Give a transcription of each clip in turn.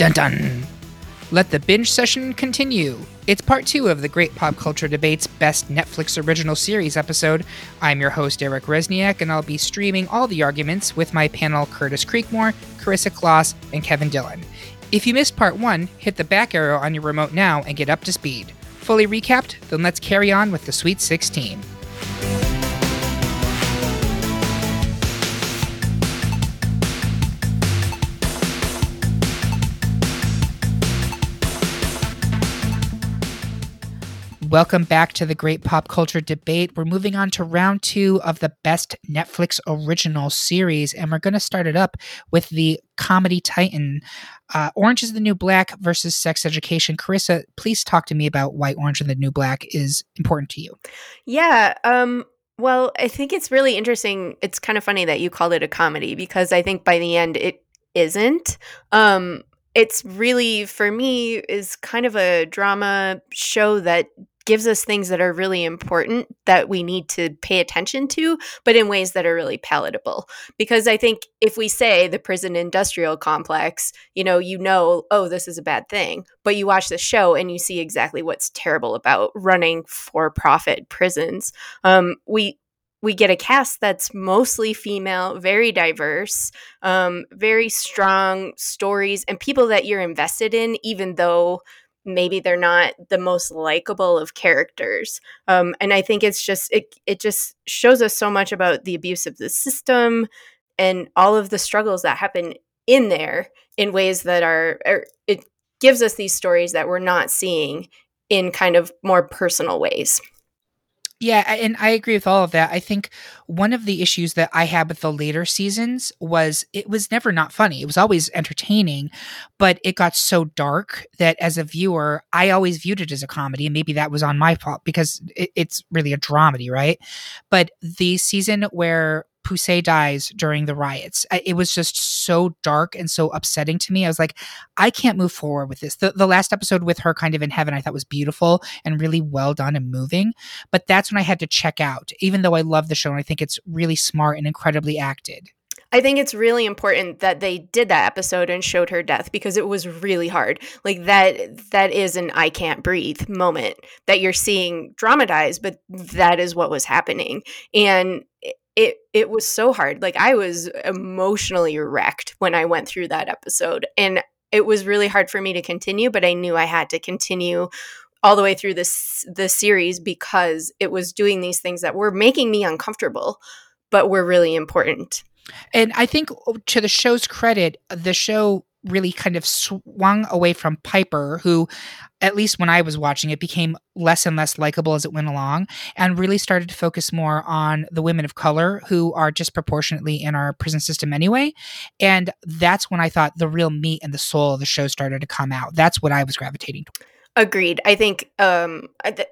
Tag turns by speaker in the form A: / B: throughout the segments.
A: Dun dun. Let the binge session continue. It's part two of the Great Pop Culture Debates Best Netflix Original Series episode. I'm your host, Eric Resniak, and I'll be streaming all the arguments with my panel Curtis Creekmore, Carissa Kloss, and Kevin Dillon. If you missed part one, hit the back arrow on your remote now and get up to speed. Fully recapped? Then let's carry on with the Sweet 16. Welcome back to the Great Pop Culture Debate. We're moving on to round two of the best Netflix original series, and we're going to start it up with the comedy titan uh, Orange is the New Black versus Sex Education. Carissa, please talk to me about why Orange is the New Black is important to you.
B: Yeah. Um, well, I think it's really interesting. It's kind of funny that you called it a comedy because I think by the end it isn't. Um, it's really for me is kind of a drama show that gives us things that are really important that we need to pay attention to, but in ways that are really palatable. Because I think if we say the prison industrial complex, you know, you know, oh, this is a bad thing, but you watch the show and you see exactly what's terrible about running for profit prisons. Um, we we get a cast that's mostly female, very diverse, um, very strong stories, and people that you're invested in, even though maybe they're not the most likable of characters um, and i think it's just it, it just shows us so much about the abuse of the system and all of the struggles that happen in there in ways that are, are it gives us these stories that we're not seeing in kind of more personal ways
A: yeah, and I agree with all of that. I think one of the issues that I had with the later seasons was it was never not funny. It was always entertaining, but it got so dark that as a viewer, I always viewed it as a comedy. And maybe that was on my fault because it, it's really a dramedy, right? But the season where Poussey dies during the riots. It was just so dark and so upsetting to me. I was like, I can't move forward with this. The, the last episode with her kind of in heaven, I thought was beautiful and really well done and moving. But that's when I had to check out, even though I love the show and I think it's really smart and incredibly acted.
B: I think it's really important that they did that episode and showed her death because it was really hard. Like that that is an I can't breathe moment that you're seeing dramatized, but that is what was happening. And it it was so hard. Like I was emotionally wrecked when I went through that episode and it was really hard for me to continue, but I knew I had to continue all the way through this the series because it was doing these things that were making me uncomfortable, but were really important.
A: And I think oh, to the show's credit, the show really kind of swung away from Piper, who, at least when I was watching it, became less and less likable as it went along, and really started to focus more on the women of color who are disproportionately in our prison system anyway. And that's when I thought the real meat and the soul of the show started to come out. That's what I was gravitating toward.
B: Agreed. I think um,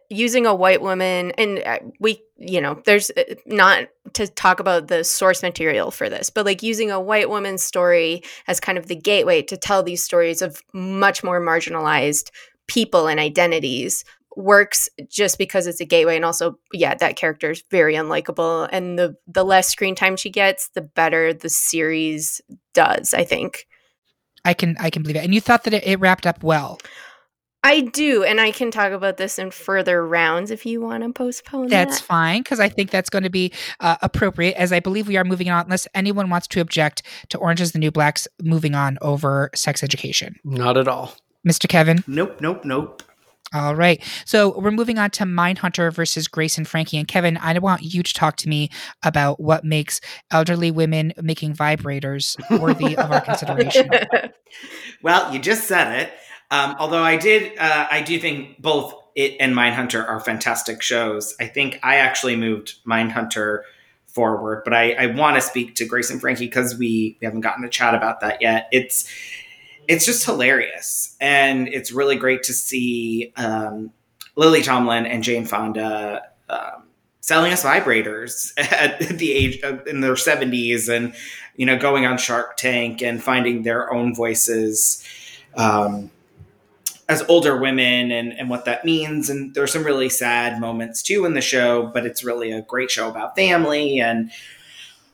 B: using a white woman, and uh, we, you know, there's uh, not to talk about the source material for this, but like using a white woman's story as kind of the gateway to tell these stories of much more marginalized people and identities works just because it's a gateway and also yeah that character is very unlikable and the the less screen time she gets the better the series does i think.
A: I can i can believe it. And you thought that it, it wrapped up well
B: I do, and I can talk about this in further rounds if you want to postpone.
A: That's
B: that.
A: fine because I think that's going to be uh, appropriate. As I believe we are moving on, unless anyone wants to object to Orange is the New Blacks moving on over sex education.
C: Not at all,
A: Mr. Kevin.
D: Nope, nope, nope.
A: All right. So we're moving on to Mindhunter versus Grace and Frankie. And Kevin, I want you to talk to me about what makes elderly women making vibrators worthy of our consideration.
D: well, you just said it. Um, although I did, uh, I do think both it and Mindhunter are fantastic shows. I think I actually moved Mindhunter forward, but I, I want to speak to Grace and Frankie because we, we haven't gotten to chat about that yet. It's it's just hilarious, and it's really great to see um, Lily Tomlin and Jane Fonda um, selling us vibrators at the age of, in their seventies, and you know, going on Shark Tank and finding their own voices. Um, as older women and, and what that means. And there's some really sad moments too in the show, but it's really a great show about family and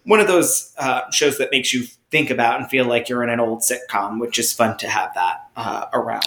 D: one of those uh, shows that makes you think about and feel like you're in an old sitcom, which is fun to have that uh, around.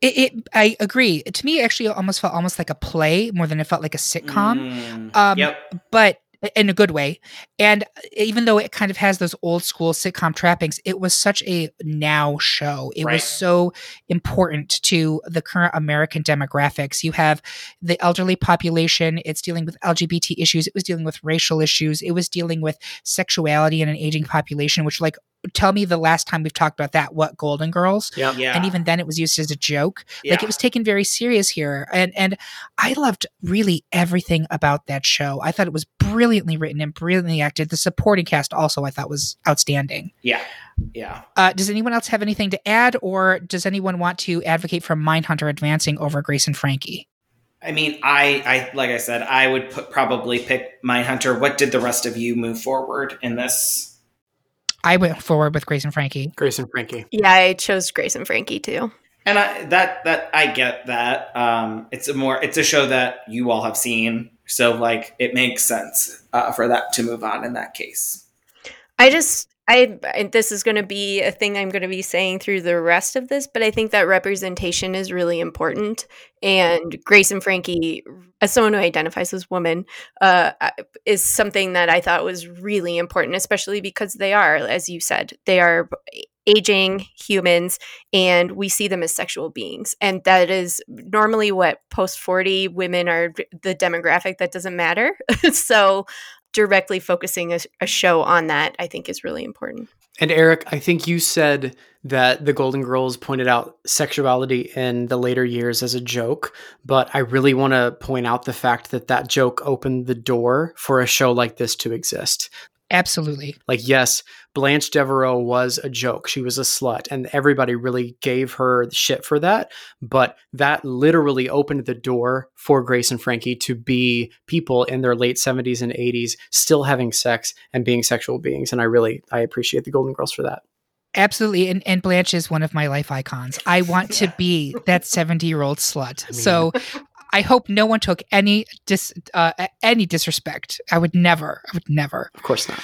A: It, it, I agree. To me, it actually almost felt almost like a play more than it felt like a sitcom.
D: Mm,
A: Um,
D: yep.
A: But in a good way. And uh, even though it kind of has those old school sitcom trappings, it was such a now show. It
D: Right.
A: was so important to the current American demographics. You have the elderly population, it's dealing with LGBT issues, it was dealing with racial issues, it was dealing with sexuality in an aging population, which, like, tell me the last time we've talked about that. What, Golden Girls?
C: Yep.
D: Yeah.
A: And even then, it was used as a joke
D: yeah.
A: like it was taken very serious here and and i loved really everything about that show i thought it was brilliantly written and brilliantly acted the supporting cast also i thought was outstanding
D: yeah. Yeah.
A: uh, does anyone else have anything to add or does anyone want to advocate for mindhunter advancing over grace and frankie
D: I mean, I, I like I said, I would put, probably pick Mindhunter. What did the rest of you move forward in this?
A: I went forward with grace and frankie
C: Grace and Frankie.
B: Yeah, I chose Grace and Frankie too.
D: And I, that that I get that. Um, it's a more it's a show that you all have seen, so like it makes sense uh, for that to move on in that case.
B: I just I this is going to be a thing I'm going to be saying through the rest of this, but I think that representation is really important. And Grace and Frankie, as someone who identifies as woman, uh, is something that I thought was really important, especially because they are, as you said, they are aging humans and we see them as sexual beings and that is normally what post 40 women are the demographic that doesn't matter so directly focusing a, a show on that i think is really important
C: And Eric, I think you said that the Golden Girls pointed out sexuality in the later years as a joke, but I really want to point out the fact that that joke opened the door for a show like this to exist.
A: absolutely
C: Like, yes, Blanche Devereaux was a joke. She was a slut, and everybody really gave her shit for that. But that literally opened the door for Grace and Frankie to be people in their late 70s and 80s still having sex and being sexual beings. And I really, I appreciate the Golden Girls for that.
A: absolutely and, and blanche is one of my life icons i want to be that 70 year old slut
C: I mean-
A: so i hope no one took any dis uh, any disrespect i would never i would never
C: Of course not.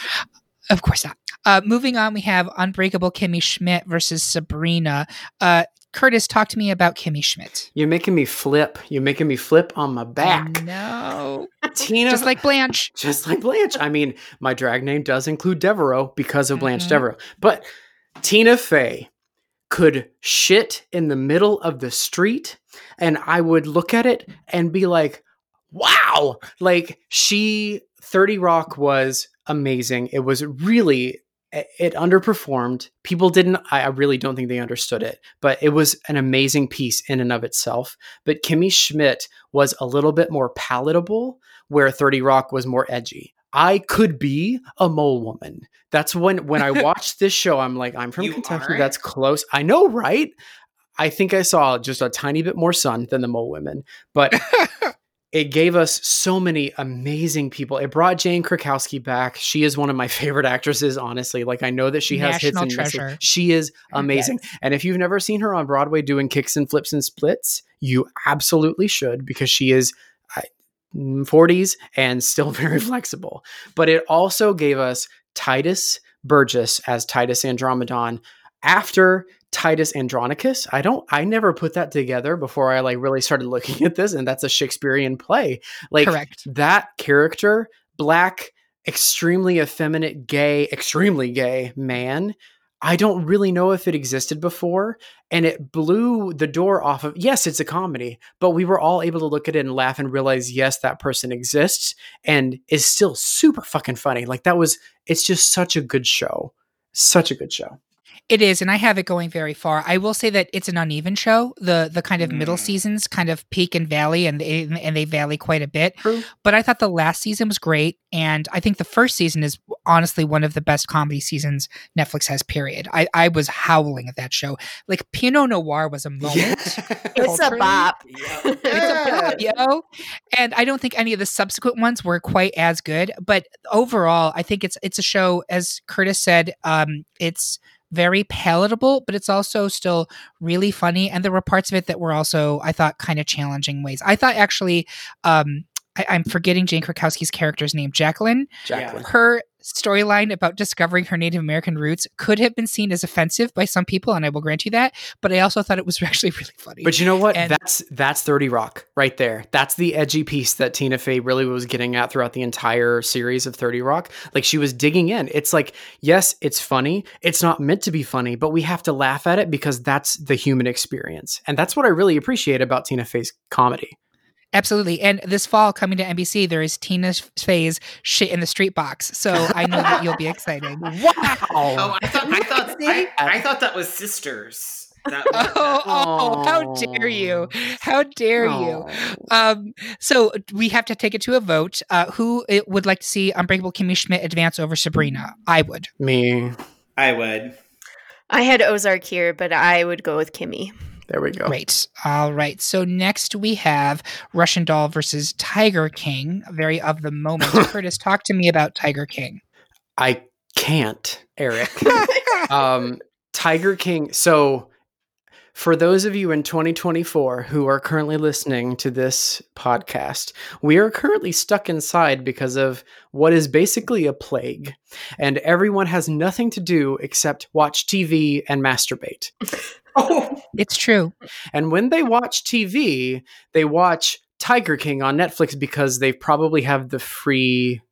A: Of course not. Uh, moving on, we have Unbreakable Kimmy Schmidt versus Sabrina. Uh, Curtis, talk to me about Kimmy Schmidt.
C: You're making me flip. You're making me flip on my back.
A: No,
C: Tina,
A: just like Blanche.
C: just like Blanche. I mean, my drag name does include Devereaux because of Blanche
A: Mhm.
C: Devereaux. But Tina Fey could shit in the middle of the street, and I would look at it and be like, wow. Like, she, 30 Rock was amazing. It was really. It underperformed. People didn't, I really don't think they understood it, but it was an amazing piece in and of itself. But Kimmy Schmidt was a little bit more palatable, where 30 Rock was more edgy. I could be a mole woman. That's when when I watched this show, I'm like, I'm from
D: You
C: Kentucky.
D: are?
C: That's close. I know, right? I think I saw just a tiny bit more sun than the mole women, but it gave us so many amazing people. It brought Jane Krakowski back. She is one of my favorite actresses, honestly. Like I know that she has hits and misses. She is amazing. And if you've never seen her on Broadway doing kicks and flips and splits, you absolutely should because she is uh, 40s and still very flexible. But it also gave us Tituss Burgess as Titus Andromedon after Titus Andronicus. I don't I never put that together before I like really started looking at this and that's a Shakespearean play. Like
A: Correct.
C: that character, black, extremely effeminate, gay, extremely gay man. I don't really know if it existed before. And it blew the door off of, yes, it's a comedy, but we were all able to look at it and laugh and realize, yes, that person exists and is still super fucking funny. Like that was, it's just such a good show. Such a good show.
A: It is, and I have it going very far. I will say that it's an uneven show. The the kind of middle
D: Mm.
A: seasons kind of peak and valley, and they, and they valley quite a bit.
C: True.
A: But I thought the last season was great, and I think the first season is honestly one of the best comedy seasons Netflix has. Period. I I was howling at that show. Like Peeno Noir was a moment.
B: It's a
A: Culturally,
B: bop.
A: It's a bop, yo. And I don't think any of the subsequent ones were quite as good. But overall, I think it's it's a show, as Curtis said, um, it's very palatable, but it's also still really funny. And there were parts of it that were also, I thought, kind of challenging ways. I thought actually, um, I, I'm forgetting Jane Krakowski's character's name, Jacqueline.
C: Jacqueline.
A: Her storyline about discovering her Native American roots could have been seen as offensive by some people, and I will grant you that. But I also thought it was actually really funny.
C: But you know what?
A: And-
C: that's that's 30 Rock right there. That's the edgy piece that Tina Fey really was getting at throughout the entire series of 30 Rock. Like she was digging in. It's like, yes, it's funny. It's not meant to be funny, but we have to laugh at it because that's the human experience. And that's what I really appreciate about Tina Fey's comedy.
A: Absolutely. And this fall coming to NBC, there is Tina Fey's shit in the street box. So I know that you'll be excited.
C: Wow.
D: Oh, I thought I thought I, I thought that was sisters. That, that-
A: Oh, oh, how dare you? How dare you? Um, so we have to take it to a vote. Uh, who uh, would like to see Unbreakable Kimmy Schmidt advance over Sabrina? I would.
C: Me.
D: I would.
B: I had Ozark here, but I would go with Kimmy.
C: There we go.
A: Great. All right. So next we have Russian Doll versus Tiger King. Very of the moment. Curtis, talk to me about Tiger King.
C: I can't, Eric. um, Tiger King. So, for those of you in 2024 who are currently listening to this podcast, we are currently stuck inside because of what is basically a plague, and everyone has nothing to do except watch TV and masturbate.
D: Oh,
A: It's true.
C: And when they watch TV, they watch Tiger King on Netflix because they probably have the free,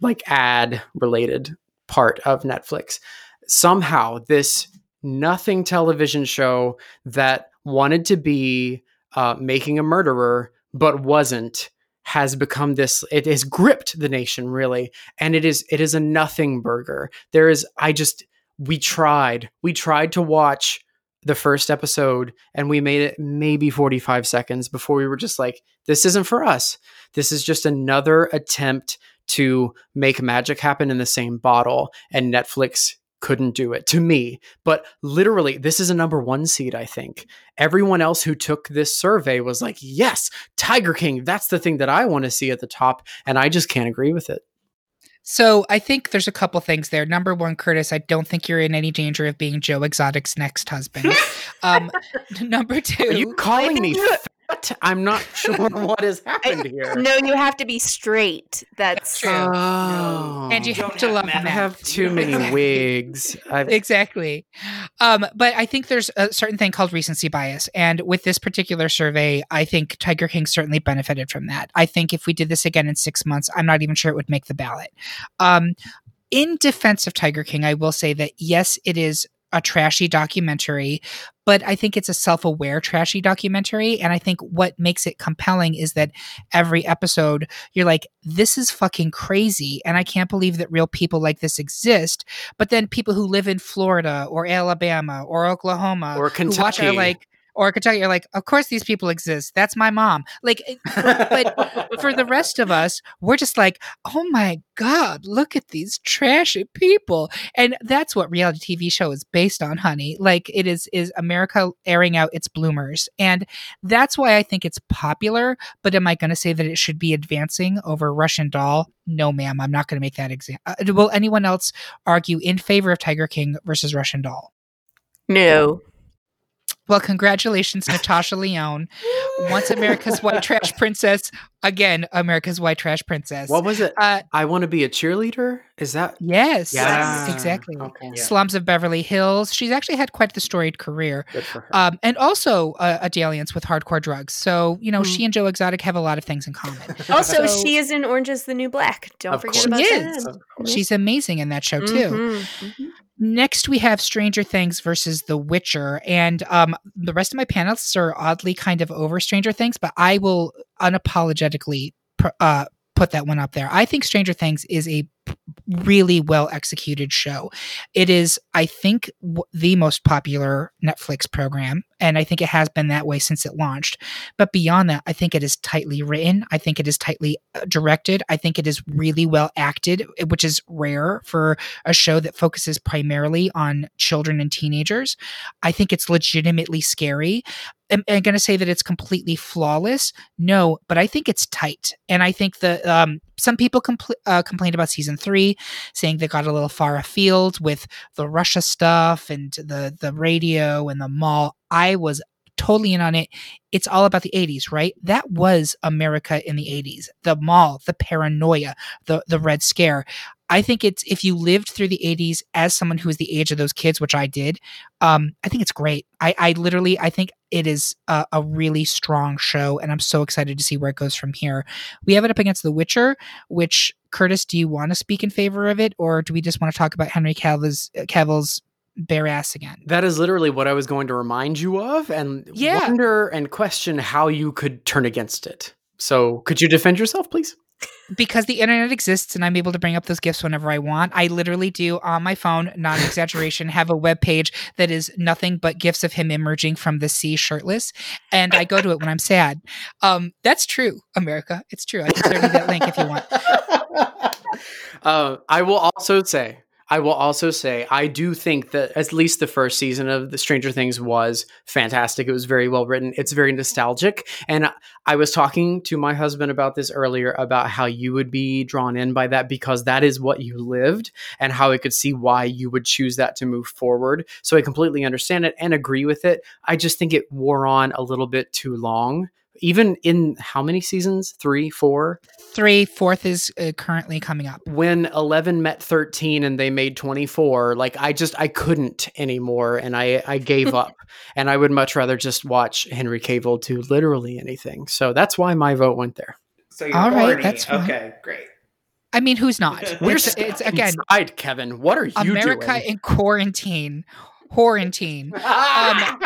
C: like, ad related part of Netflix. Somehow, this nothing television show that wanted to be uh, making a murderer but wasn't has become this it has gripped the nation really and it is it is a nothing burger there is i just we tried we tried to watch the first episode and we made it maybe 45 seconds before we were just like this isn't for us. This is just another attempt to make magic happen in the same bottle and netflix couldn't do it to me. But literally this is a number one seed i think. Everyone else who took this survey was like yes tiger king that's the thing that i want to see at the top and i just can't agree with it
A: So I think there's a couple things there. Number one, Curtis, I don't think you're in any danger of being Joe Exotic's next husband. um, number two,
C: are you calling me
B: think you-
C: fat i'm not sure what has happened here
B: No, you have to be straight. That's
A: True.
C: Oh.
A: And you
D: Don't
A: have to love
D: meth.
C: I have too many wigs. I've,
A: exactly. Um, but I think there's a certain thing called recency bias. And with this particular survey, I think Tiger King certainly benefited from that. I think if we did this again in six months, I'm not even sure it would make the ballot. Um, in defense of Tiger King, I will say that yes, it is a trashy documentary, but I think it's a self aware trashy documentary. And I think what makes it compelling is that every episode, you're like, this is fucking crazy. And I can't believe that real people like this exist. But then people who live in Florida or Alabama or Oklahoma
C: or Kentucky.
A: are like, or Kentucky are like, of course these people exist. That's my mom. Like, but for the rest of us, we're just like, oh my God, look at these trashy people. And that's what reality TV show is based on, honey. Like it is is America airing out its bloomers. And that's why I think it's popular. But am I going to say that it should be advancing over Russian doll? No, ma'am. I'm not going to make that example. Uh, will anyone else argue in favor of Tiger King versus Russian doll?
B: no.
A: Well, congratulations, Natasha Lyonne. Once America's white trash princess, again, America's white trash princess.
C: what was it?
A: Uh,
C: I want to be a cheerleader. Is that?
A: yes,
B: Yeah.
A: exactly.
C: Okay.
D: Yeah.
A: Slums of Beverly Hills. She's actually had quite the storied career.
C: Good for her.
A: Um, and also uh, a dalliance with hardcore drugs. So, you know,
C: Hmm.
A: she and Joe Exotic have a lot of things in common.
B: Also,
A: So-
B: she is in Orange is the New Black. Don't forget
C: course.
B: about
A: She
B: that.
A: is.
C: Of.
A: She's amazing in that show, too.
B: Mhm, mhm.
A: Next, we have Stranger Things versus The Witcher, and um, the rest of my panelists are oddly kind of over Stranger Things, but I will unapologetically pr- uh, put that one up there. I think Stranger Things is a really well executed show. It is, I think, w- the most popular Netflix program, and I think it has been that way since it launched. But beyond that, I think it is tightly written. I think it is tightly uh, directed. I think it is really well acted, which is rare for a show that focuses primarily on children and teenagers. I think it's legitimately scary am, am going to say that it's completely flawless? No, but I think it's tight, and I think the um, some people compl- uh, complained about season three, saying they got a little far afield with the Russia stuff and the the radio and the mall. I was totally in on it. It's all about the 80s, right? That was America in the 80s. The mall, the paranoia, the the red scare. I think it's if you lived through the 80s as someone who is the age of those kids, which I did, um, I think it's great. I, I literally I think it is a, a, really strong show, and I'm so excited to see where it goes from here. We have it up against The Witcher, which Curtis, do you want to speak in favor of it, or do we just want to talk about Henry Cavill's Cavill's bare ass again?
C: That is literally what I was going to remind you of, and
A: yeah.
C: wonder and question how you could turn against it. So, could you defend yourself, please?
A: Because the internet exists and I'm able to bring up those gifts whenever I want. I literally do on my phone, non exaggeration, have a web page that is nothing but gifts of him emerging from the sea shirtless. And I go to it when I'm sad. Um, that's true, America. It's true. I can send you that link if you want.
C: Uh, I will also say I will also say I do think that at least the first season of the Stranger Things was fantastic. It was very well written. It's very nostalgic. And I was talking to my husband about this earlier about how you would be drawn in by that because that is what you lived and how I could see why you would choose that to move forward. So I completely understand it and agree with it. I just think it wore on a little bit too long even in how many seasons? Three, four?
A: Three. Fourth is uh, currently coming up.
C: When 11 met 13 and they made 24, like I just, I couldn't anymore. And I, I gave up. And I would much rather just watch Henry Cavill do literally anything. So that's why my vote went there.
D: So you're All right, that's fine. Okay, great.
A: I mean, who's not?
C: We're it's, it's again inside, Kevin. What are you doing?
A: America
C: doing?
A: in quarantine. Quarantine. um,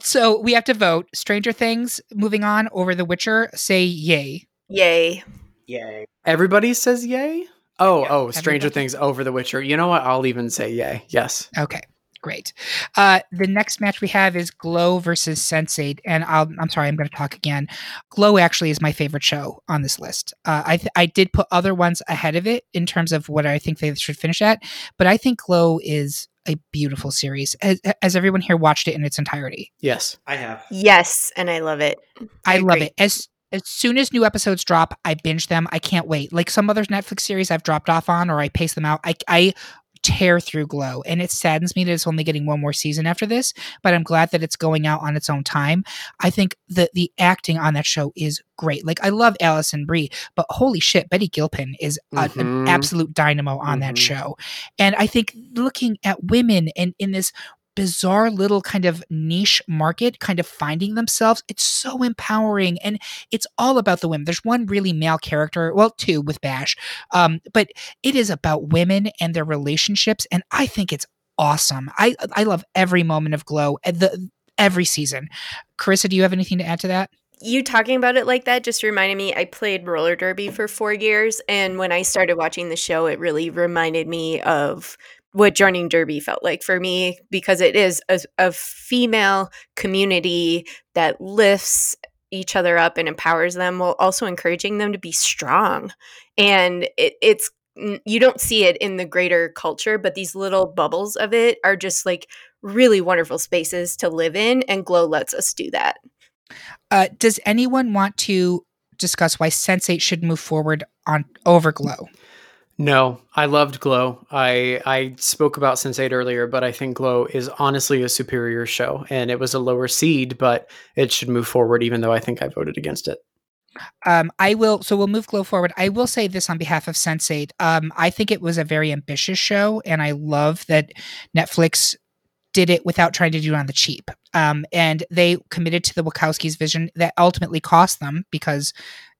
A: so we have to vote. Stranger Things, moving on over The Witcher, say yay.
B: Yay.
D: Yay.
C: Everybody says yay? Oh, yeah. oh, Stranger Everybody? Things over The Witcher. You know what? I'll even say yay. Yes.
A: Okay. Great. Uh, the next match we have is Glow versus Sense8, and i am sorry, I'm going to talk again. Glow actually is my favorite show on this list. Uh, I th- I did put other ones ahead of it in terms of what I think they should finish at, but I think Glow is a beautiful series. Has, has, everyone here watched it in its entirety?
C: Yes,
D: I have.
B: Yes, and I love it.
A: I, I love it. As as soon as new episodes drop, I binge them. I can't wait. Like some other Netflix series I've dropped off on or I pace them out. I I tear through Glow. And it saddens me that it's only getting one more season after this, but I'm glad that it's going out on its own time. I think that the acting on that show is great. Like I love Alison Brie, but holy shit, Betty Gilpin is a, mm-hmm. an absolute dynamo on mm-hmm. that show. And I think looking at women and in this bizarre little kind of niche market kind of finding themselves. It's so empowering and it's all about the women. There's one really male character, well, two with Bash, um, but it is about women and their relationships. And I think it's awesome. I, I love every moment of Glow, the, every season. Carissa, do you have anything to add to that?
B: you talking about it like that just reminded me I played roller derby for 4 years and when I started watching the show it really reminded me of what joining Derby felt like for me because it is a, a female community that lifts each other up and empowers them while also encouraging them to be strong. And it, it's you don't see it in the greater culture, but these little bubbles of it are just like really wonderful spaces to live in, and Glow lets us do that.
A: Uh, does anyone want to discuss why Sense8 should move forward on over Glow?
C: No, I loved Glow. I I spoke about Sense8 earlier, but I think Glow is honestly a superior show, and it was a lower seed, but it should move forward. Even though I think I voted against it.
A: Um, I will. So we'll move Glow forward. I will say this on behalf of Sense8. Um, I think it was a very ambitious show, and I love that Netflix did it without trying to do it on the cheap. Um, and they committed to the Wachowskis' vision that ultimately cost them because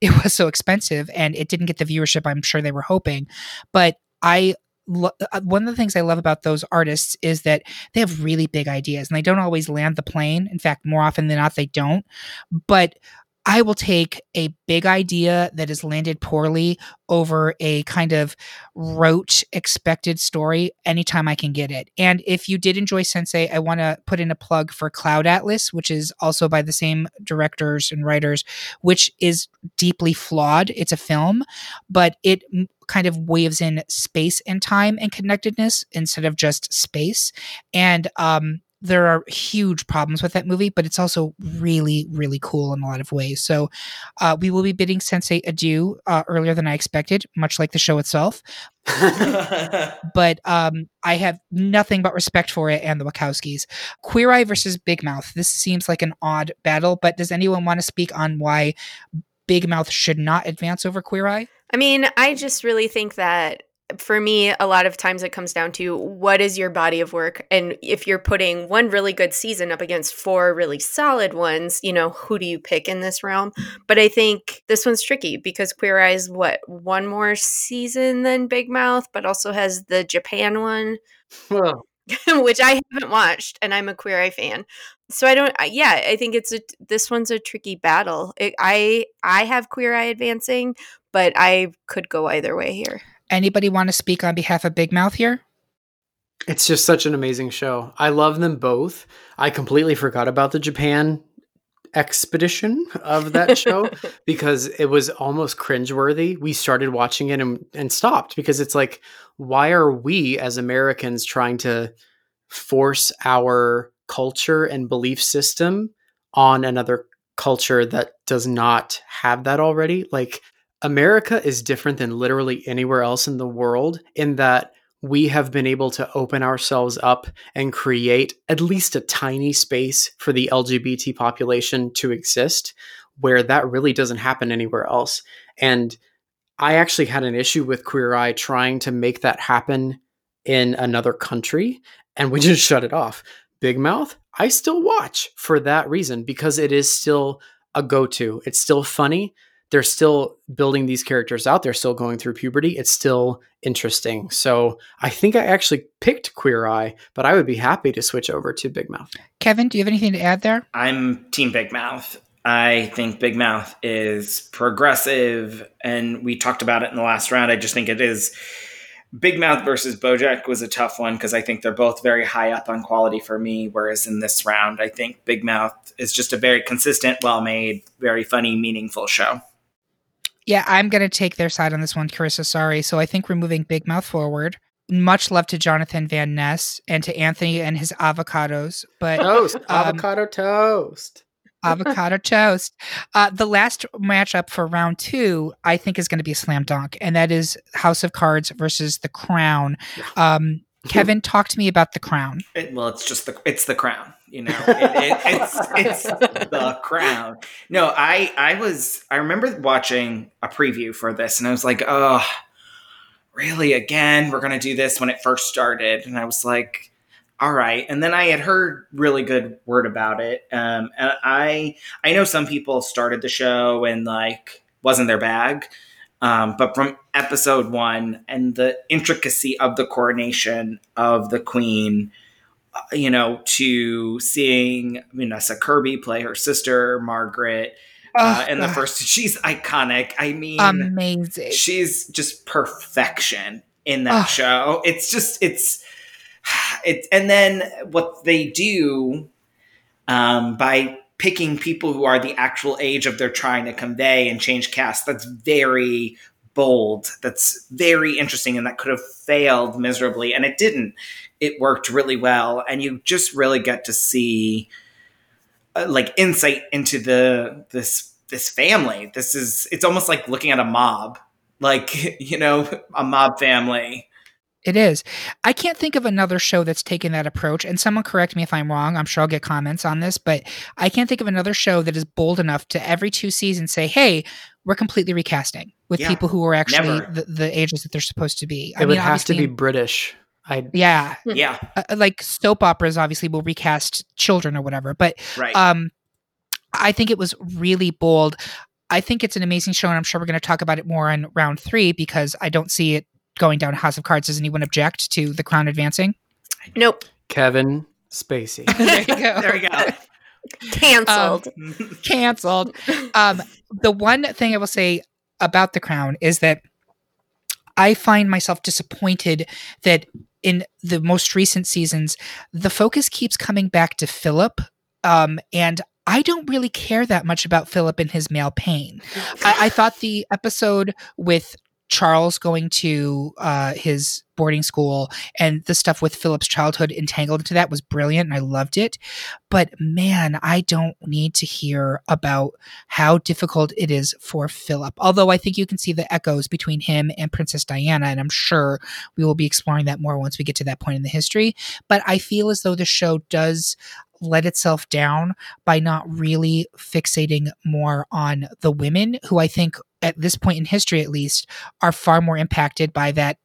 A: it was so expensive and it didn't get the viewership I'm sure they were hoping. But I lo- uh, one of the things I love about those artists is that they have really big ideas and they don't always land the plane. In fact, more often than not, they don't. But I will take a big idea that has landed poorly over a kind of rote expected story anytime I can get it. And if you did enjoy Sense8, I want to put in a plug for Cloud Atlas, which is also by the same directors and writers, which is deeply flawed. It's a film, but it kind of waves in space and time and connectedness instead of just space. And um, there are huge problems with that movie, but it's also really, really cool in a lot of ways. So uh, we will be bidding Sense8 adieu uh, earlier than I expected, much like the show itself. but um, I have nothing but respect for it and the Wachowskis. Queer Eye versus Big Mouth. This seems like an odd battle, but does anyone want to speak on why Big Mouth should not advance over Queer Eye?
B: I mean, I just really think that for me, a lot of times it comes down to what is your body of work? And if you're putting one really good season up against four really solid ones, you know, who do you pick in this realm? But I think this one's tricky because Queer Eye's what, one more season than Big Mouth, but also has the Japan one.
C: Well,
B: which I haven't watched, and I'm a Queer Eye fan. So I don't. Yeah, I think it's a. This one's a tricky battle. It, I I have Queer Eye advancing, but I could go either way here.
A: Anybody want to speak on behalf of Big Mouth here?
C: It's just such an amazing show. I love them both. I completely forgot about the Japan expedition of that show because it was almost cringeworthy. We started watching it and, and stopped because it's like, why are we as Americans trying to force our culture and belief system on another culture that does not have that already? Like, America is different than literally anywhere else in the world in that we have been able to open ourselves up and create at least a tiny space for the LGBT population to exist where that really doesn't happen anywhere else. And I actually had an issue with Queer Eye trying to make that happen in another country and we just shut it off. Big Mouth, I still watch for that reason because it is still a go to. It's still funny they're still building these characters out. They're still going through puberty. It's still interesting. So I think I actually picked Queer Eye, but I would be happy to switch over to Big Mouth.
A: Kevin, do you have anything to add there?
D: I'm Team Big Mouth. I think Big Mouth is progressive, and we talked about it in the last round. I just think it is. Big Mouth versus Bojack was a tough one because I think they're both very high up on quality for me. Whereas in this round, I think Big Mouth is just a very consistent, well made, very funny, meaningful show.
A: Yeah, I'm going to take their side on this one, Carissa. Sorry. So I think we're moving Big Mouth forward. Much love to Jonathan Van Ness and to Antoni and his avocados. But
C: toast, um, avocado toast.
A: avocado toast. Uh, the last matchup for round two, I think, is going to be a slam dunk, and that is House of Cards versus The Crown. Um, Kevin, talk to me about The Crown.
D: It, well, it's just the it's the Crown. You know, it, it, it's it's the crown. No, I I was I remember watching a preview for this, and I was like, oh, really? Again, we're gonna do this when it first started, and I was like, all right. And then I had heard really good word about it. Um, and I I know some people started the show and like wasn't their bag. Um, but from episode one and the intricacy of the coronation of the queen you know, to seeing Vanessa Kirby play her sister Margaret. Uh, in the first, she's iconic. I mean,
A: amazing.
D: She's just perfection in that show. It's just it's it, and then what they do um, by picking people who are the actual age of they're trying to convey and change cast. That's very bold. That's very interesting, and that could have failed miserably, and it didn't it worked really well and you just really get to see uh, like insight into the this this family this is it's almost like looking at a mob like you know a mob family
A: it is. I can't think of another show that's taken that approach. And someone correct me if I'm wrong. I'm sure I'll get comments on this, but I can't think of another show that is bold enough to every two seasons say, hey, we're completely recasting with yeah, people who are actually the, the, ages that they're supposed to be.
C: It I would have to be British. I
A: yeah
D: yeah
A: uh, uh, like soap operas obviously will recast children or whatever, but
D: right.
A: um, I think it was really bold. I think it's an amazing show, and I'm sure we're going to talk about it more in round three because I don't see it going down House of Cards. Does anyone object to the Crown advancing?
B: Nope.
C: Kevin Spacey.
A: there you go.
D: there you go.
B: Canceled.
A: canceled. Um, the one thing I will say about The Crown is that I find myself disappointed that in the most recent seasons, the focus keeps coming back to Philip. Um, and I don't really care that much about Philip and his male pain. I, I thought the episode with Charles going to uh, his boarding school and the stuff with Philip's childhood entangled into that was brilliant and I loved it. But man, I don't need to hear about how difficult it is for Philip. Although I think you can see the echoes between him and Princess Diana, and I'm sure we will be exploring that more once we get to that point in the history. But I feel as though the show does let itself down by not really fixating more on the women who I think at this point in history at least are far more impacted by that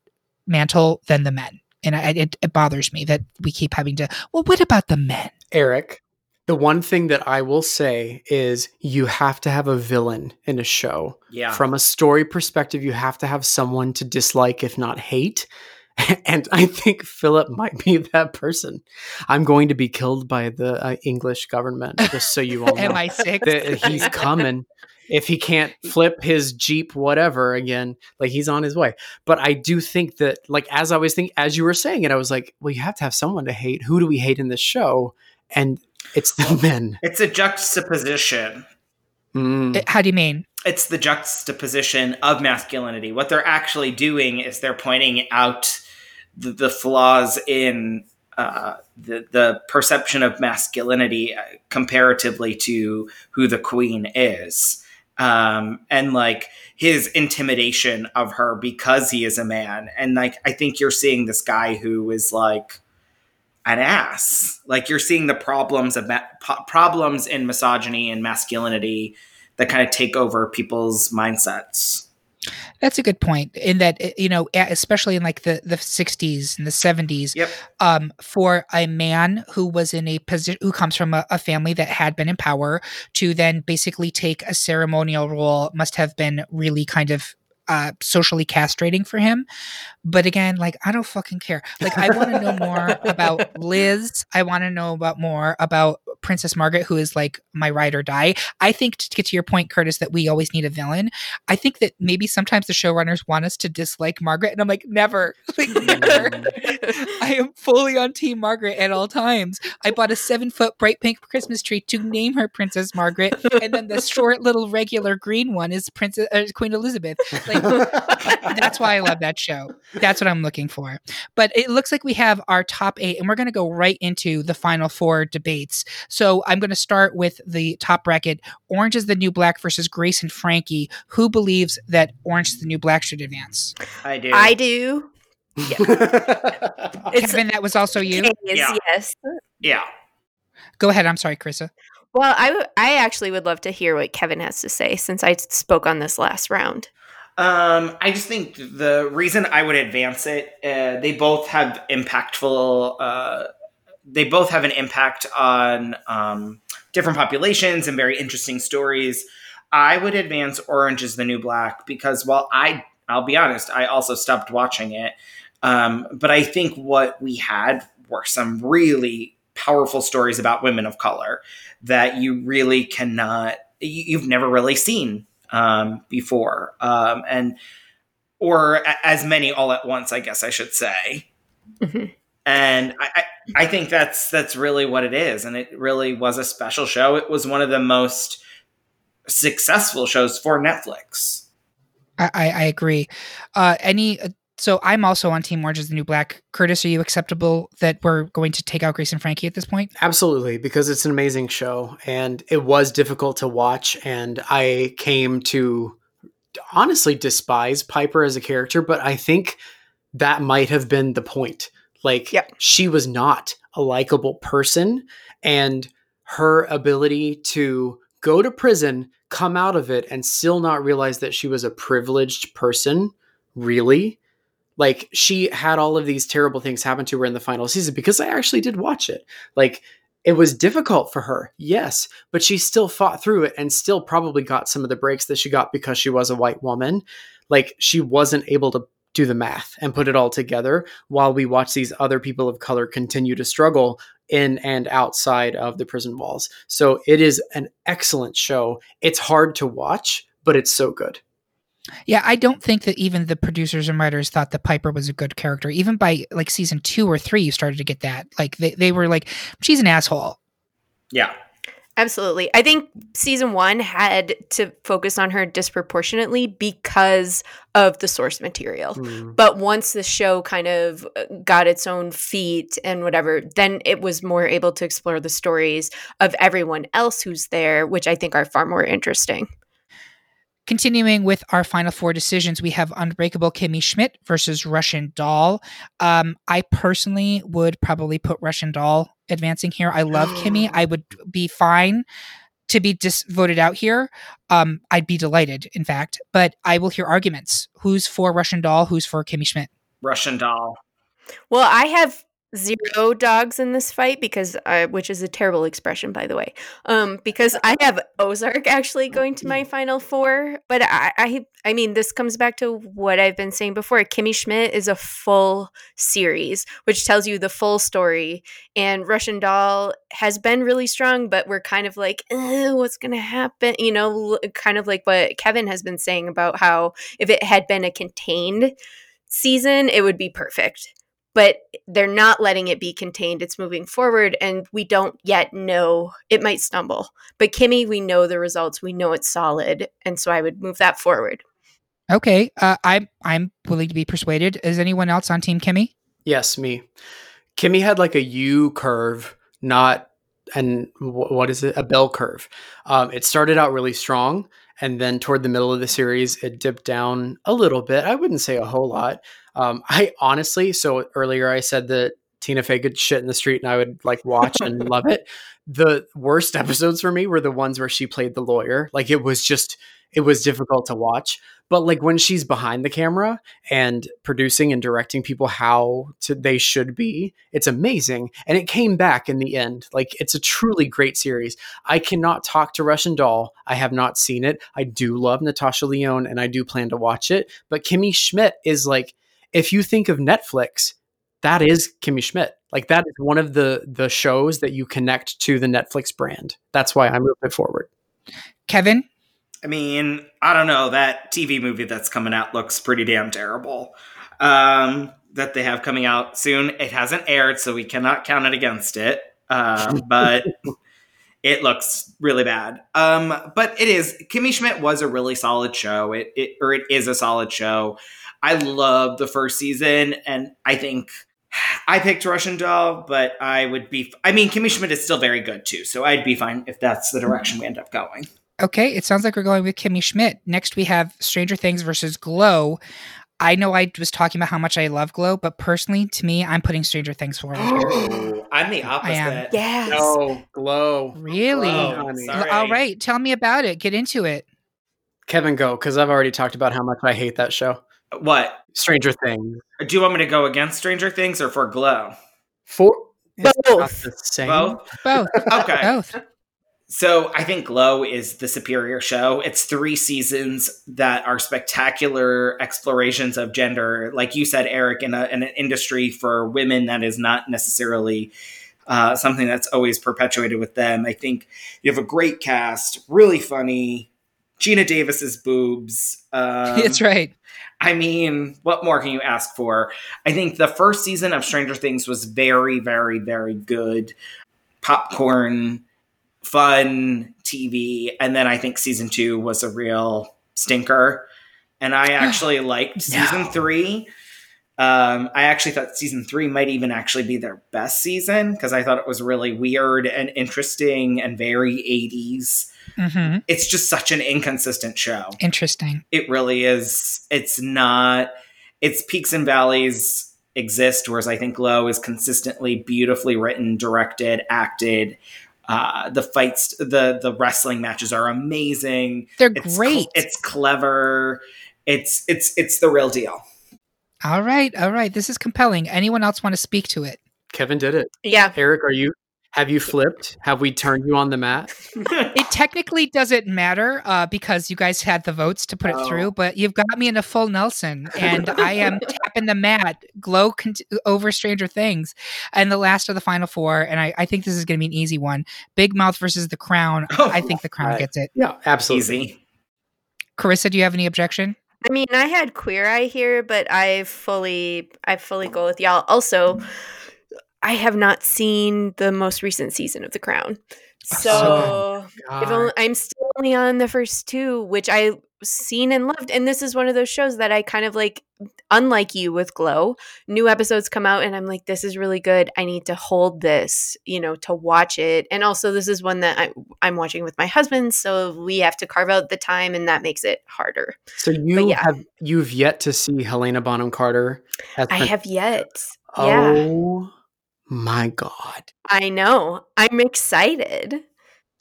A: mantle than the men. And I, it, it bothers me that we keep having to, well, what about the men?
C: Eric, the one thing that I will say is you have to have a villain in a show.
D: Yeah.
C: From a story perspective, you have to have someone to dislike, if not hate. And I think Philip might be that person. I'm going to be killed by the uh, English government, just so you all know.
A: MI6.
C: that he's coming. If he can't flip his Jeep, whatever, again, like he's on his way. But I do think that, like, as I was thinking, as you were saying it, I was like, well, you have to have someone to hate. Who do we hate in this show? And it's the men.
D: It's a juxtaposition.
C: Mm.
A: How do you mean?
D: It's the juxtaposition of masculinity. What they're actually doing is they're pointing out the, the flaws in uh, the the perception of masculinity uh, comparatively to who the queen is. Um, and like his intimidation of her because he is a man. And like, I think you're seeing this guy who is like an ass. Like you're seeing the problems of ma- problems in misogyny and masculinity that kind of take over people's mindsets.
A: That's a good point. In that, uh, you know, especially in like the the '60s and the '70s,
D: Yep.
A: um, for a man who was in a position who comes from a, a family that had been in power to then basically take a ceremonial role must have been really kind of uh, socially castrating for him. But again, like I don't fucking care. Like I want to know more about Liz. I want to know about more about Princess Margaret, who is like my ride or die. I think to get to your point, Curtis, that we always need a villain. I think that maybe sometimes the showrunners want us to dislike Margaret, and I'm like, never, like never. I am fully on Team Margaret at all times. I bought a seven foot bright pink Christmas tree to name her Princess Margaret, and then the short little regular green one is Princess uh, Queen Elizabeth. Like that's why I love that show. That's what I'm looking for. But it looks like we have our top eight, and we're going to go right into the final four debates. So I'm going to start with the top bracket Orange is the New Black versus Grace and Frankie. Who believes that Orange is the New Black should advance?
D: I do.
B: I do. It's
A: Kevin, that was also you.
B: Kays,
D: Yeah.
B: yes.
D: yeah.
A: Go ahead. I'm sorry, Carissa.
B: Well, I, w- I actually would love to hear what Kevin has to say since I spoke on this last round.
D: Um, I just think the reason I would advance it, uh, they both have impactful. Uh, they both have an impact on um, different populations and very interesting stories. I would advance Orange is the New Black because while I, I'll be honest, I also stopped watching it. Um, but I think what we had were some really powerful stories about women of color that you really cannot, you, you've never really seen um, before, um, and or a- as many all at once, I guess I should say.
B: Mhm.
D: And I, I, I think that's that's really what it is, and it really was a special show. It was one of the most successful shows for Netflix.
A: I, I, I agree. Uh, any. So I'm also on Team Orange is the New Black. Curtis, are you acceptable that we're going to take out Grace and Frankie at this point?
C: Absolutely, because it's an amazing show and it was difficult to watch. And I came to honestly despise Piper as a character, but I think that might have been the point. Like,
B: Yep.
C: she was not a likable person, and her ability to go to prison, come out of it, and still not realize that she was a privileged person, really. Like, she had all of these terrible things happen to her in the final season because I actually did watch it. Like, it was difficult for her, yes, but she still fought through it and still probably got some of the breaks that she got because she was a white woman. Like she wasn't able to do the math and put it all together while we watch these other people of color continue to struggle in and outside of the prison walls. So it is an excellent show. It's hard to watch, but it's so good.
A: Yeah, I don't think that even the producers and writers thought that Piper was a good character. Even by like season two or three, you started to get that. Like they, they were like, she's an asshole.
D: Yeah.
B: Absolutely. I think season one had to focus on her disproportionately because of the source material.
C: Mm.
B: But once the show kind of uh, got its own feet and whatever, then it was more able to explore the stories of everyone else who's there, which I think are far more interesting.
A: Continuing with our final four decisions, we have Unbreakable Kimmy Schmidt versus Russian Doll. Um, I personally would probably put Russian Doll advancing here. I love Kimmy. I would be fine to be dis- voted out here. Um, I'd be delighted, in fact, but I will hear arguments. Who's for Russian Doll? Who's for Kimmy Schmidt?
D: Russian doll.
B: Well, I have zero dogs in this fight because I, which is a terrible expression by the way um because i have ozark actually going to my final four but I, I i mean this comes back to what i've been saying before kimmy schmidt is a full series which tells you the full story and russian doll has been really strong but we're kind of like what's gonna happen? You know kind of like what kevin has been saying about how if it had been a contained season it would be perfect but they're not letting it be contained. It's moving forward, and we don't yet know. It might stumble, but Kimmy, we know the results. We know it's solid, and so I would move that forward.
A: Okay, uh, I'm I'm willing to be persuaded. Is anyone else on Team Kimmy?
C: Yes, me. Kimmy had like a U curve, not and what is it? A bell curve. Um, it started out really strong, and then toward the middle of the series, it dipped down a little bit. I wouldn't say a whole lot. Um, I honestly, so earlier I said that Tina Fey could shit in the street and I would like watch and love it. The worst episodes for me were the ones where she played the lawyer. Like it was just, it was difficult to watch. But like when she's behind the camera and producing and directing people how to, they should be, it's amazing. And it came back in the end. Like it's a truly great series. I cannot talk to Russian Doll. I have not seen it. I do love Natasha Lyonne and I do plan to watch it. But Kimmy Schmidt is like, if you think of Netflix, that is Kimmy Schmidt. Like that is one of the the shows that you connect to the Netflix brand. That's why I moved it forward.
A: Kevin?
D: I mean, I don't know. That TV movie that's coming out looks pretty damn terrible. Um, that they have coming out soon. It hasn't aired, so we cannot count it against it. Um, but it looks really bad. Um, but it is. Kimmy Schmidt was a really solid show. It, it or it is a solid show. I love the first season, and I think I picked Russian Doll, but I would be. I mean, Kimmy Schmidt is still very good too, so I'd be fine if that's the direction we end up going.
A: Okay, it sounds like we're going with Kimmy Schmidt. Next, we have Stranger Things versus Glow. I know I was talking about how much I love Glow, but personally, to me, I'm putting Stranger Things forward here.
D: I'm the opposite.
A: am.
B: Yes.
C: No, glow.
A: Really?
D: Glow,
C: honey.
A: All right, tell me about it. Get into it.
C: Kevin, go because I've already talked about how much I hate that show.
D: What?
C: Stranger Things.
D: Do you want me to go against Stranger Things or for Glow?
C: For it's
B: Both.
D: Both.
A: Both.
D: Okay.
A: Both.
D: So I think Glow is the superior show. It's three seasons that are spectacular explorations of gender, like you said, Eric, in, a, in an industry for women that is not necessarily uh, something that's always perpetuated with them. I think you have a great cast, really funny. Geena Davis's boobs. Um,
A: That's right.
D: I mean, what more can you ask for? I think the first season of Stranger Things was very, very, very good. Popcorn, fun TV. And then I think season two was a real stinker. And I actually liked season
A: No.
D: three. Um, I actually thought season three might even actually be their best season because I thought it was really weird and interesting and very 80s.
A: Hmm
D: It's just such an inconsistent show
A: Interesting.
D: it really is it's not its peaks and valleys exist whereas i think Glow is consistently beautifully written directed acted uh, the fights the the wrestling matches are amazing
A: They're
D: it's
A: great.
D: cl- it's clever it's it's it's the real deal
A: all right. All right. This is compelling. Anyone else want to speak to it?
C: Kevin did it.
B: Yeah.
C: Eric, are you Have you flipped? Have we turned you on the mat?
A: It technically doesn't matter uh, because you guys had the votes to put it
D: Oh.
A: through, but you've got me in a full Nelson, and I am tapping the mat. Glow cont- over Stranger Things, and the last of the final four. And I, I think this is going to be an easy one. Big Mouth versus The Crown.
D: Oh,
A: I think The Crown
C: right.
A: gets it.
C: Yeah, absolutely.
D: Easy.
A: Carissa, do you have any objection?
B: I mean, I had Queer Eye here, but I fully, I fully go with y'all. Also, I have not seen the most recent season of The Crown, so if only, I'm still only on the first two, which I seen and loved. And this is one of those shows that I kind of like, unlike you with Glow, new episodes come out and I'm like, this is really good. I need to hold this, you know, to watch it. And also, this is one that I, I'm watching with my husband, so we have to carve out the time, and that makes it harder.
C: So you
B: yeah.
C: have you've yet to see Helena Bonham Carter.
B: I have yet. Oh, yeah,
C: Oh my god!
B: I know. I'm excited.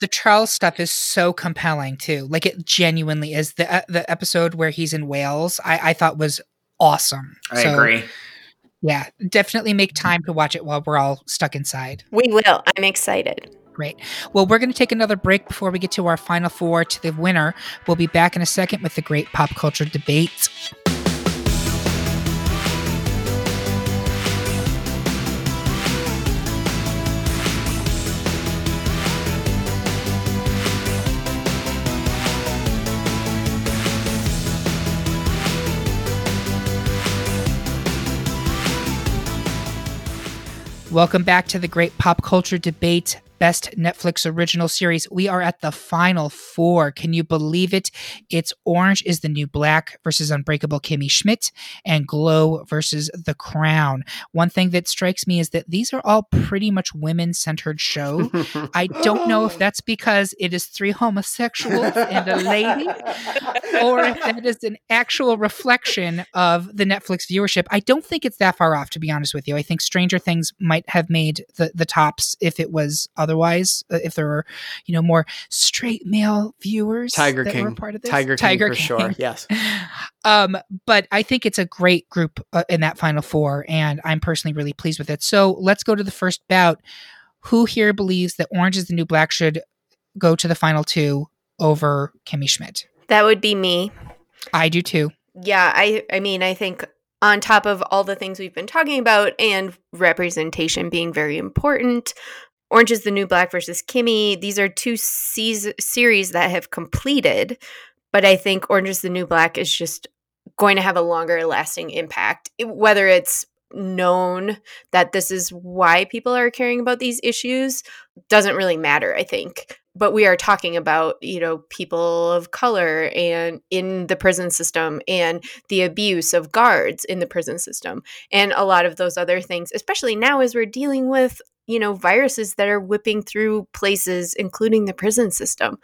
A: The Charles stuff is so compelling too. Like it genuinely is. The uh, the episode where he's in Wales, I, I thought was awesome.
D: I
A: So,
D: agree.
A: Yeah, definitely make time to watch it while we're all stuck inside.
B: We will. I'm excited.
A: Great. Well, we're going to take another break before we get to our final four to the winner. We'll be back in a second with the great pop culture debate. Welcome back to the great pop culture debate. Best Netflix original series. We are at the final four. Can you believe it? It's Orange is the New Black versus Unbreakable Kimmy Schmidt and Glow versus The Crown. One thing that strikes me is that these are all pretty much women centered shows. I don't know if that's because it is three homosexuals and a lady, or if that is an actual reflection of the Netflix viewership. I don't think it's that far off, to be honest with you. I think Stranger Things might have made the, the tops if it was otherwise, uh, if there were, you know, more straight male viewers.
C: Tiger
A: that were
C: King.
A: part of this.
C: Tiger King for sure. Yes.
A: Um, but I think it's a great group uh, in that final four, and I'm personally really pleased with it. So let's go to the first bout. Who here believes that Orange is the New Black should go to the final two over Kimmy Schmidt?
B: That would be me.
A: I do too.
B: Yeah, I I mean, I think on top of all the things we've been talking about and representation being very important, Orange is the New Black versus Kimmy, these are two seas- series that have completed, but I think Orange is the New Black is just going to have a longer lasting impact, whether it's known that this is why people are caring about these issues doesn't really matter i think. But we are talking about you know people of color and in the prison system and the abuse of guards in the prison system and a lot of those other things especially now as we're dealing with you know viruses that are whipping through places including the prison system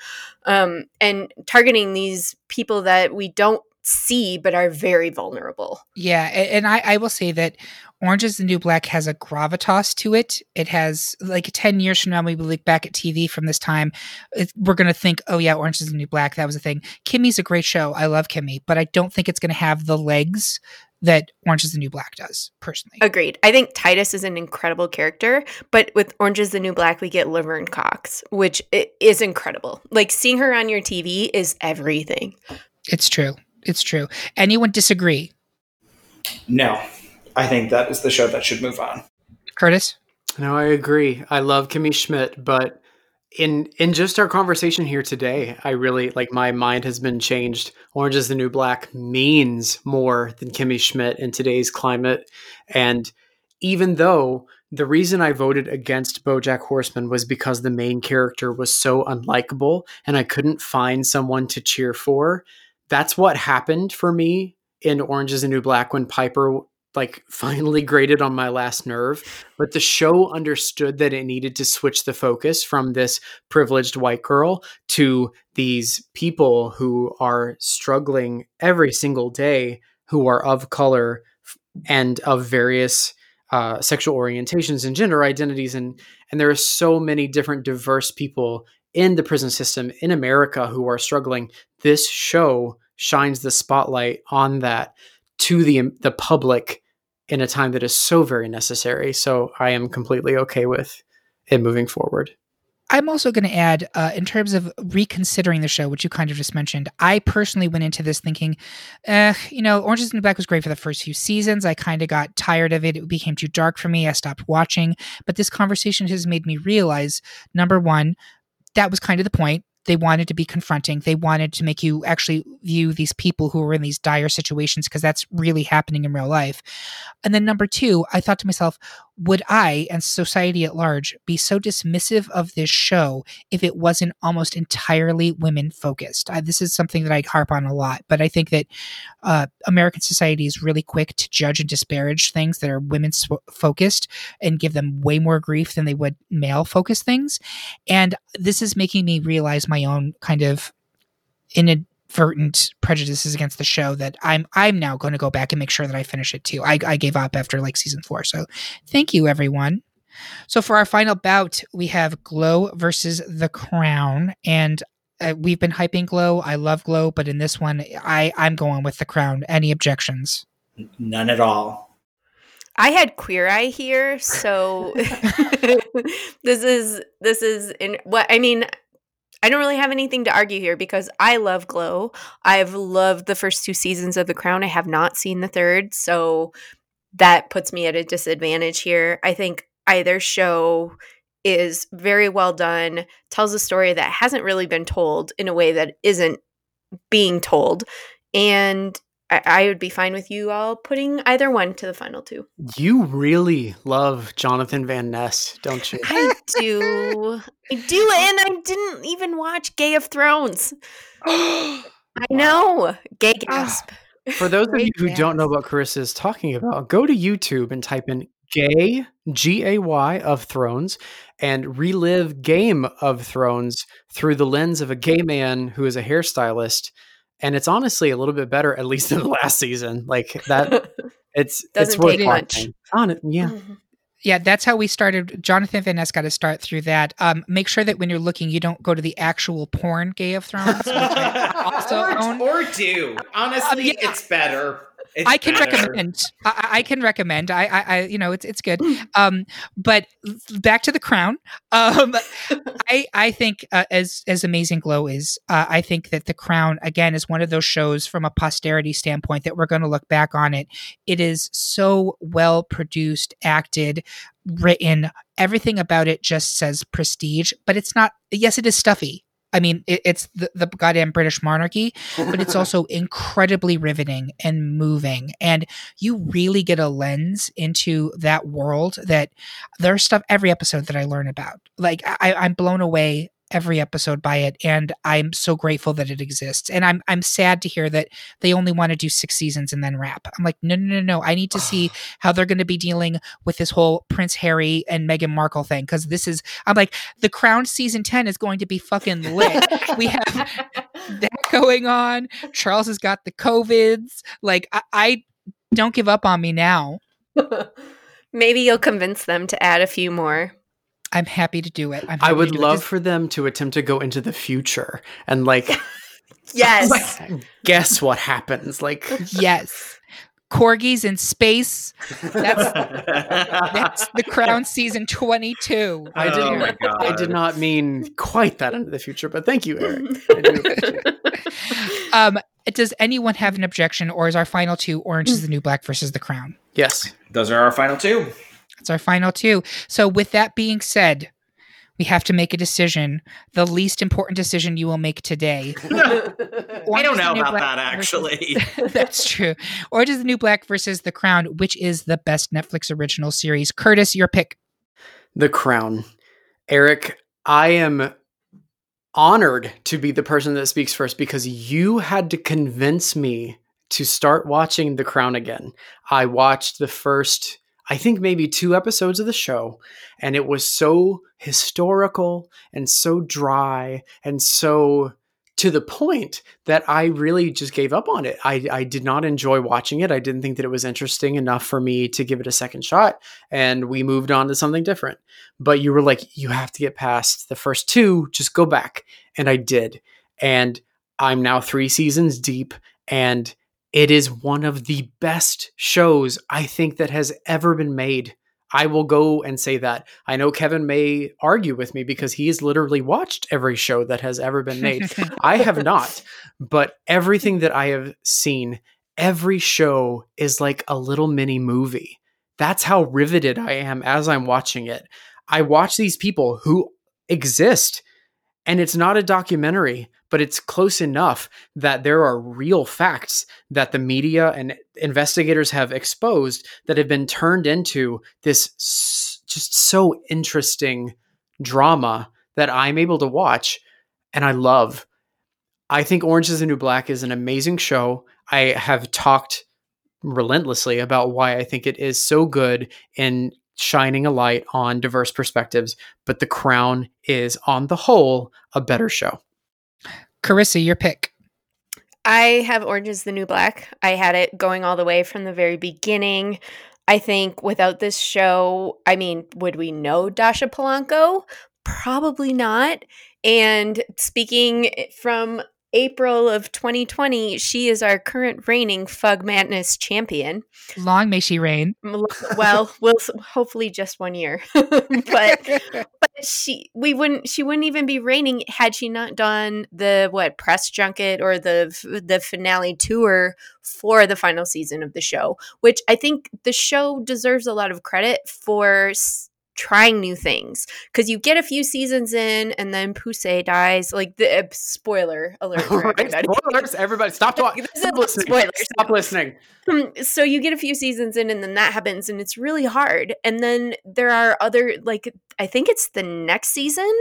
B: um, and targeting these people that we don't see but are very vulnerable
A: Yeah, and I, I will say that Orange is the New Black has a gravitas to it. It has like ten years from now, when we look back at TV from this time. It, we're gonna think, oh yeah, Orange is the New Black. That was a thing. Kimmy's a great show. I love Kimmy, but I don't think it's gonna have the legs that Orange is the New Black does. Personally,
B: Agreed. I think Titus is an incredible character, but with Orange is the New Black, we get Laverne Cox, which is incredible. Like seeing her on your TV is everything.
A: it's true. It's true. Anyone disagree?
D: No, I think that is the show that should move on.
A: Curtis?
C: No, I agree. I love Kimmy Schmidt, but in in just our conversation here today, I really like my mind has been changed. Orange is the New Black means more than Kimmy Schmidt in today's climate. And even though the reason I voted against Bojack Horseman was because the main character was so unlikable and I couldn't find someone to cheer for, that's what happened for me in Orange is the New Black when Piper like finally grated on my last nerve but the show understood that it needed to switch the focus from this privileged white girl to these people who are struggling every single day who are of color and of various uh, sexual orientations and gender identities and and there are so many different diverse people in the prison system in America who are struggling. This show shines the spotlight on that to the the public in a time that is so very necessary. So I am completely okay with it moving forward.
A: I'm also going to add, uh, in terms of reconsidering the show, which you kind of just mentioned, I personally went into this thinking, eh, you know, Orange is the New Black was great for the first few seasons. I kind of got tired of it. It became too dark for me. I stopped watching. But this conversation has made me realize number one, that was kind of the point they wanted to be confronting. They wanted to make you actually view these people who are in these dire situations because that's really happening in real life. And then number two, I thought to myself, would I and society at large be so dismissive of this show if it wasn't almost entirely women focused? This is something that I harp on a lot, but I think that uh, American society is really quick to judge and disparage things that are women focused and give them way more grief than they would male focused things. And this is making me realize my own kind of inadvertent prejudices against the show that I'm I'm now going to go back and make sure that I finish it too. I, I gave up after like season four. So thank you everyone. So for our final bout, we have Glow versus The Crown, and uh, we've been hyping Glow. I love Glow, but in this one, I I'm going with The Crown. Any objections?
D: None at all.
B: I had Queer Eye here, so this is this is in what I mean. I don't really have anything to argue here because I love Glow. I've loved the first two seasons of The Crown. I have not seen the third, so that puts me at a disadvantage here. I think either show is very well done, tells a story that hasn't really been told in a way that isn't being told, and I, I would be fine with you all putting either one to the final two.
C: You really love Jonathan Van Ness, don't you?
B: I do. I do, and I didn't even watch Gay of Thrones. I know. Gay ah. gasp.
C: For those of you who gasp. don't know what Carissa is talking about, go to YouTube and type in gay G A Y of Thrones and relive Game of Thrones through the lens of a gay man who is a hairstylist and it's honestly a little bit better at least than the last season like that it's
B: doesn't
C: it's
B: take much.
C: On it yeah. Mm-hmm.
A: yeah that's how we started. Jonathan van ness got to start through that. Um, make sure that when you're looking you don't go to the actual porn gay of thrones
D: also or, own. or do. Honestly um, yeah. it's better it's
A: I can better. recommend. I, I, can recommend. I, I, I, you know, it's it's good. Hmm. Um, but back to the crown. Um, I, I think uh, as as amazing Glow is, uh, I think that the crown again is one of those shows from a posterity standpoint that we're going to look back on it. It is so well produced, acted, written. Everything about it just says prestige, but it's not. Yes, it is stuffy. I mean, it, it's the, the goddamn British monarchy, but it's also incredibly riveting and moving. And you really get a lens into that world that there's stuff every episode that I learn about. Like, I, I'm blown away every episode by it and I'm so grateful that it exists. And I'm I'm sad to hear that they only want to do 6 seasons and then wrap. I'm like no no no no, I need to see how they're going to be dealing with this whole Prince Harry and Meghan Markle thing cuz this is I'm like The Crown season 10 is going to be fucking lit. we have that going on. Charles has got the covids. Like I, I don't give up on me now.
B: Maybe you'll convince them to add a few more.
A: I'm happy to do it.
C: i would love it. for them to attempt to go into the future and like
B: yes.
C: Like, guess what happens? Like
A: yes. Corgis in space. That's that's the crown season 22
C: i did oh not i did not mean quite that into the future but thank you eric.
A: Um does anyone have an objection or is our final two orange is the new black versus the crown?
C: Yes.
D: Those are our final two
A: it's our final two. So, with that being said, we have to make a decision. The least important decision you will make today.
D: I don't know about that, actually.
A: Versus, that's true. Or does the New Black versus The Crown, which is the best Netflix original series. Curtis, your pick.
C: The Crown. Eric, I am honored to be the person that speaks first because you had to convince me to start watching The Crown again. I watched the first I think maybe two episodes of the show, and it was so historical and so dry and so to the point that I really just gave up on it. I, I did not enjoy watching it. I didn't think that it was interesting enough for me to give it a second shot, and we moved on to something different. But you were like, you have to get past the first two, just go back. And I did. And I'm now three seasons deep, and it is one of the best shows I think that has ever been made. I will go and say that. I know Kevin may argue with me because he's literally watched every show that has ever been made. I have not, but everything that I have seen, every show is like a little mini movie. That's how riveted I am as I'm watching it. I watch these people who exist and it's not a documentary, but it's close enough that there are real facts that the media and investigators have exposed that have been turned into this just so interesting drama that I'm able to watch and I love. I think Orange is the New Black is an amazing show. I have talked relentlessly about why I think it is so good in shining a light on diverse perspectives, but The Crown is, on the whole, a better show.
A: Carissa, your pick.
B: I have Orange is the New Black. I had it going all the way from the very beginning. I think without this show, I mean, would we know Dasha Polanco? Probably not. And speaking from April of 2020, she is our current reigning Fug Madness champion.
A: Long may she reign.
B: Well, we'll hopefully just one year, but but she we wouldn't she wouldn't even be reigning had she not done the what press junket or the the finale tour for the final season of the show, which I think the show deserves a lot of credit for trying new things because you get a few seasons in and then Poussey dies. Like the uh, spoiler alert.
C: right, everybody. Spoilers, everybody, stop talking. Stop listening. Spoilers. Stop listening.
B: Um, so you get a few seasons in and then that happens and it's really hard. And then there are other like I think it's the next season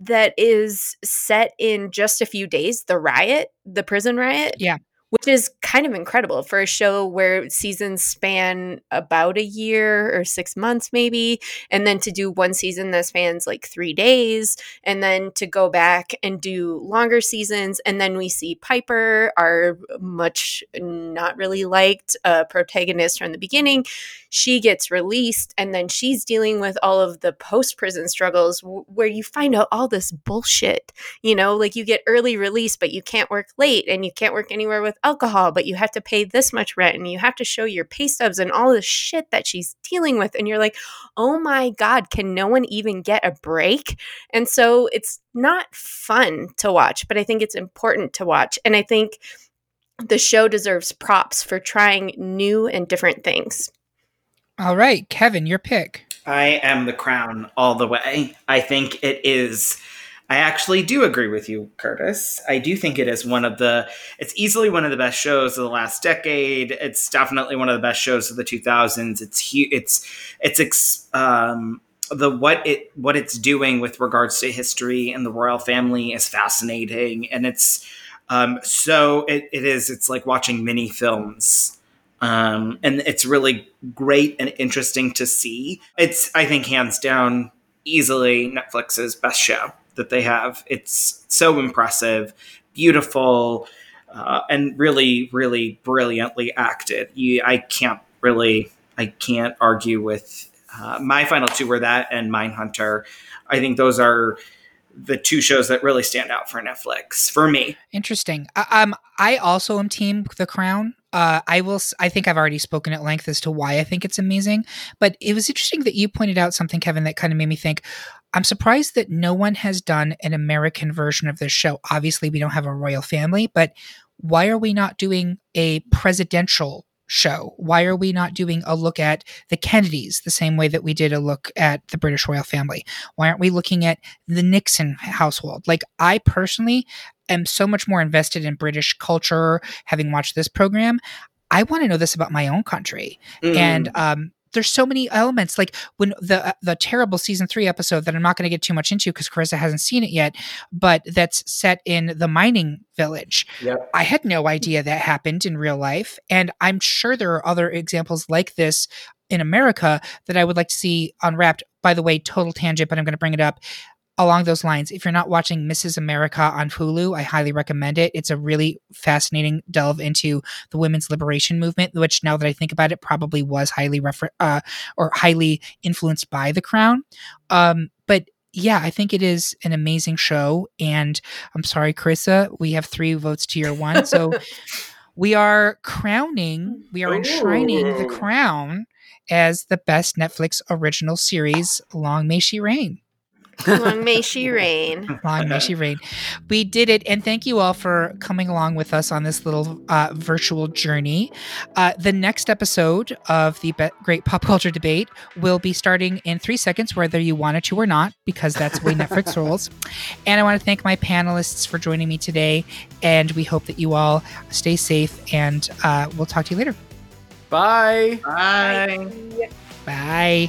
B: that is set in just a few days. The riot, the prison riot.
A: Yeah
B: which is kind of incredible for a show where seasons span about a year or six months, maybe. And then to do one season that spans like three days, and then to go back and do longer seasons. And then we see Piper, our much not really liked uh, protagonist from the beginning. She gets released, and then she's dealing with all of the post prison struggles w- where you find out all this bullshit. You know, like you get early release, but you can't work late and you can't work anywhere with alcohol, but you have to pay this much rent and you have to show your pay stubs and all the shit that she's dealing with. And you're like, oh my God, can no one even get a break? And so it's not fun to watch, but I think it's important to watch. And I think the show deserves props for trying new and different things.
A: All right, Kevin, your pick.
D: I am the crown all the way. I think it is I actually do agree with you, Curtis. I do think it is one of the. It's easily one of the best shows of the last decade. It's definitely one of the best shows of the 2000s. It's it's it's um, the what it what it's doing with regards to history and the royal family is fascinating, and it's um, so it, it is. It's like watching mini films. Um, and it's really great and interesting to see. It's, I think, hands down, easily Netflix's best show that they have. It's so impressive, beautiful, uh, and really, really brilliantly acted. You, I can't really, I can't argue with. Uh, my final two were that and Mindhunter. I think those are the two shows that really stand out for Netflix for me.
A: Interesting. I, um, I also am team The Crown. Uh, I will. I think I've already spoken at length as to why I think it's amazing. But it was interesting that you pointed out something, Kevin, that kind of made me think. I'm surprised that no one has done an American version of this show. Obviously, we don't have a royal family, but why are we not doing a presidential show? Why are we not doing a look at the Kennedys the same way that we did a look at the British royal family? Why aren't we looking at the Nixon household? Like, I personally am so much more invested in British culture having watched this program. I want to know this about my own country. Mm. And um, there's so many elements like when the uh, the terrible season three episode that i'm not going to get too much into because carissa hasn't seen it yet but that's set in the mining village yep. i had no idea that happened in real life and i'm sure there are other examples like this in america that i would like to see unwrapped by the way total tangent but i'm going to bring it up along those lines, if you're not watching Mrs. America on Hulu, I highly recommend it. It's a really fascinating delve into the women's liberation movement, which now that I think about it, probably was highly refer- uh, or highly influenced by The Crown. Um, but yeah, I think it is an amazing show. And I'm sorry, Carissa, we have three votes to your one. So we are crowning, we are enshrining the crown as the best Netflix original series, Long May She Reign.
B: Long may she reign.
A: Long may she reign. We did it, and thank you all for coming along with us on this little uh, virtual journey. Uh, the next episode of the Be- Great Pop Culture Debate will be starting in three seconds, whether you want it to or not, because that's the way Netflix rolls. And I want to thank my panelists for joining me today, and we hope that you all stay safe, and uh, we'll talk to you later.
C: Bye.
D: Bye.
A: Bye.